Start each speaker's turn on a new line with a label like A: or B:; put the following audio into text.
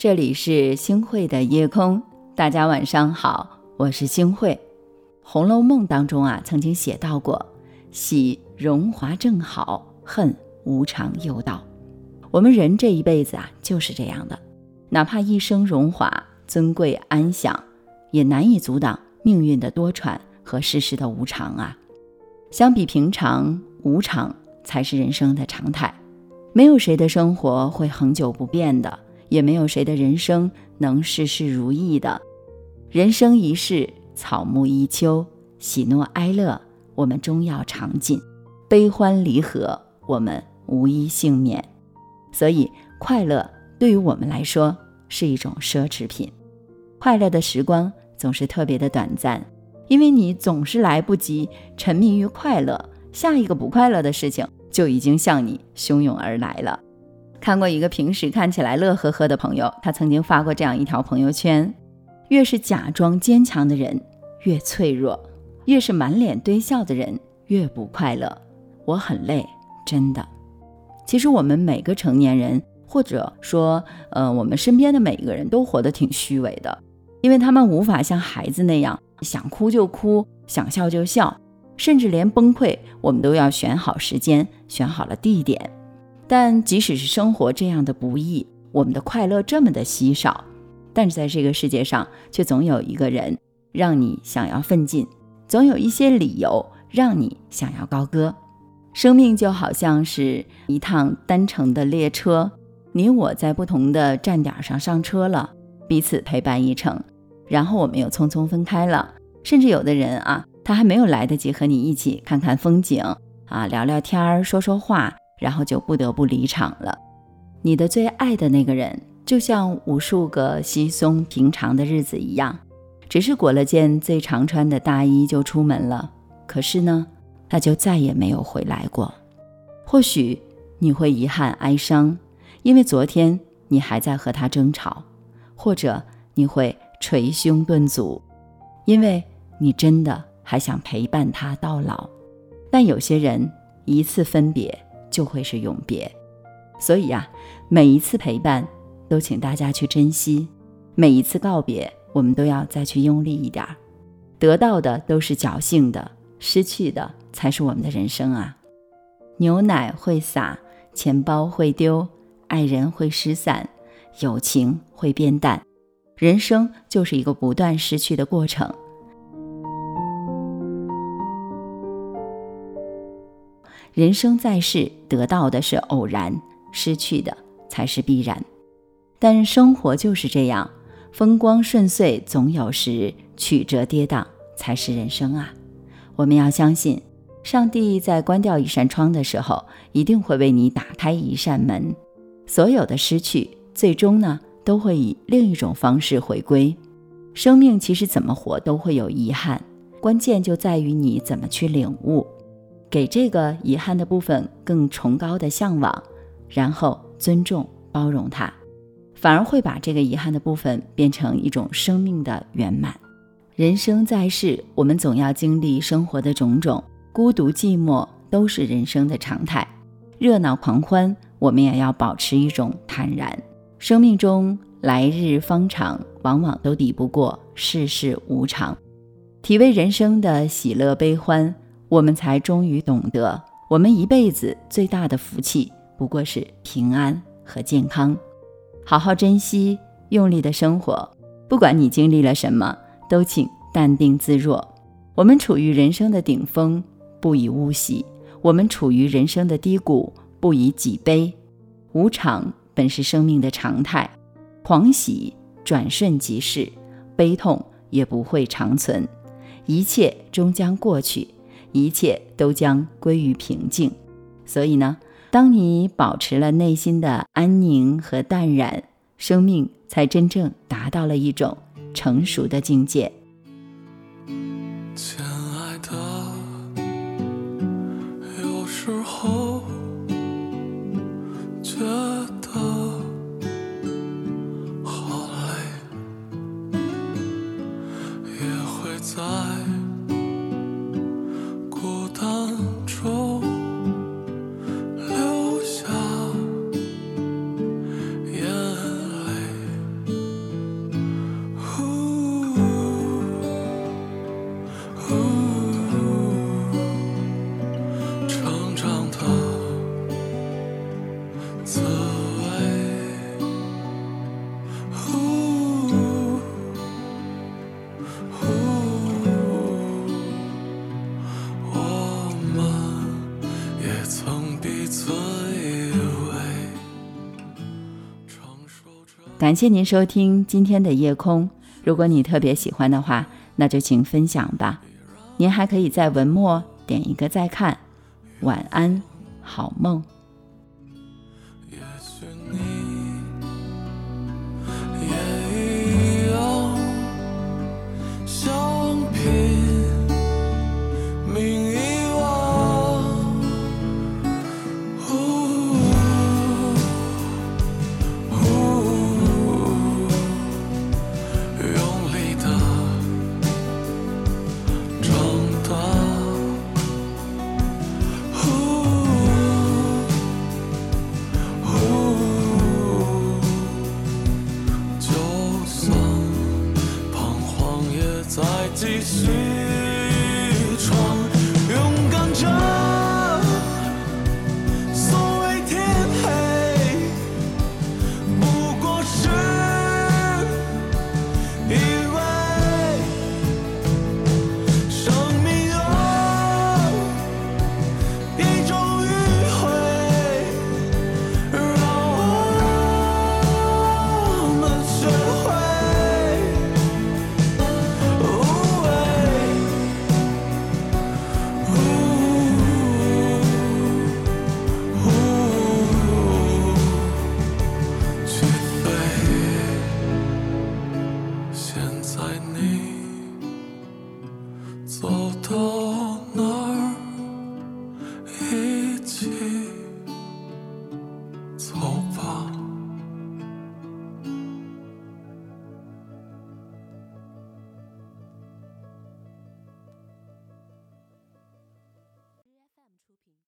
A: 这里是星慧的夜空，大家晚上好，我是星慧。《红楼梦》当中啊，曾经写到过：“喜荣华正好，恨无常又到。”我们人这一辈子啊，就是这样的，哪怕一生荣华、尊贵、安享，也难以阻挡命运的多舛和世事的无常啊。相比平常，无常才是人生的常态。没有谁的生活会恒久不变的。也没有谁的人生能事事如意的。人生一世，草木一秋，喜怒哀乐，我们终要尝尽；悲欢离合，我们无一幸免。所以，快乐对于我们来说是一种奢侈品。快乐的时光总是特别的短暂，因为你总是来不及沉迷于快乐，下一个不快乐的事情就已经向你汹涌而来了。看过一个平时看起来乐呵呵的朋友，他曾经发过这样一条朋友圈：越是假装坚强的人越脆弱，越是满脸堆笑的人越不快乐。我很累，真的。其实我们每个成年人，或者说，呃，我们身边的每一个人都活得挺虚伪的，因为他们无法像孩子那样想哭就哭，想笑就笑，甚至连崩溃，我们都要选好时间，选好了地点。但即使是生活这样的不易，我们的快乐这么的稀少，但是在这个世界上，却总有一个人让你想要奋进，总有一些理由让你想要高歌。生命就好像是一趟单程的列车，你我在不同的站点上上车了，彼此陪伴一程，然后我们又匆匆分开了。甚至有的人啊，他还没有来得及和你一起看看风景啊，聊聊天儿，说说话。然后就不得不离场了。你的最爱的那个人，就像无数个稀松平常的日子一样，只是裹了件最常穿的大衣就出门了。可是呢，他就再也没有回来过。或许你会遗憾哀伤，因为昨天你还在和他争吵；或者你会捶胸顿足，因为你真的还想陪伴他到老。但有些人一次分别。就会是永别，所以呀，每一次陪伴都请大家去珍惜，每一次告别我们都要再去用力一点儿。得到的都是侥幸的，失去的才是我们的人生啊！牛奶会洒，钱包会丢，爱人会失散，友情会变淡，人生就是一个不断失去的过程。人生在世，得到的是偶然，失去的才是必然。但生活就是这样，风光顺遂总有时，曲折跌宕才是人生啊！我们要相信，上帝在关掉一扇窗的时候，一定会为你打开一扇门。所有的失去，最终呢，都会以另一种方式回归。生命其实怎么活都会有遗憾，关键就在于你怎么去领悟。给这个遗憾的部分更崇高的向往，然后尊重包容它，反而会把这个遗憾的部分变成一种生命的圆满。人生在世，我们总要经历生活的种种，孤独寂寞都是人生的常态。热闹狂欢，我们也要保持一种坦然。生命中来日方长，往往都抵不过世事无常。体味人生的喜乐悲欢。我们才终于懂得，我们一辈子最大的福气不过是平安和健康。好好珍惜，用力的生活。不管你经历了什么，都请淡定自若。我们处于人生的顶峰，不以物喜；我们处于人生的低谷，不以己悲。无常本是生命的常态，狂喜转瞬即逝，悲痛也不会长存，一切终将过去。一切都将归于平静，所以呢，当你保持了内心的安宁和淡然，生命才真正达到了一种成熟的境界。亲爱的，有时候呜，成长的滋味。感谢您收听今天的夜空，如果你特别喜欢的话，那就请分享吧。您还可以在文末点一个再看。晚安，好梦。
B: 继续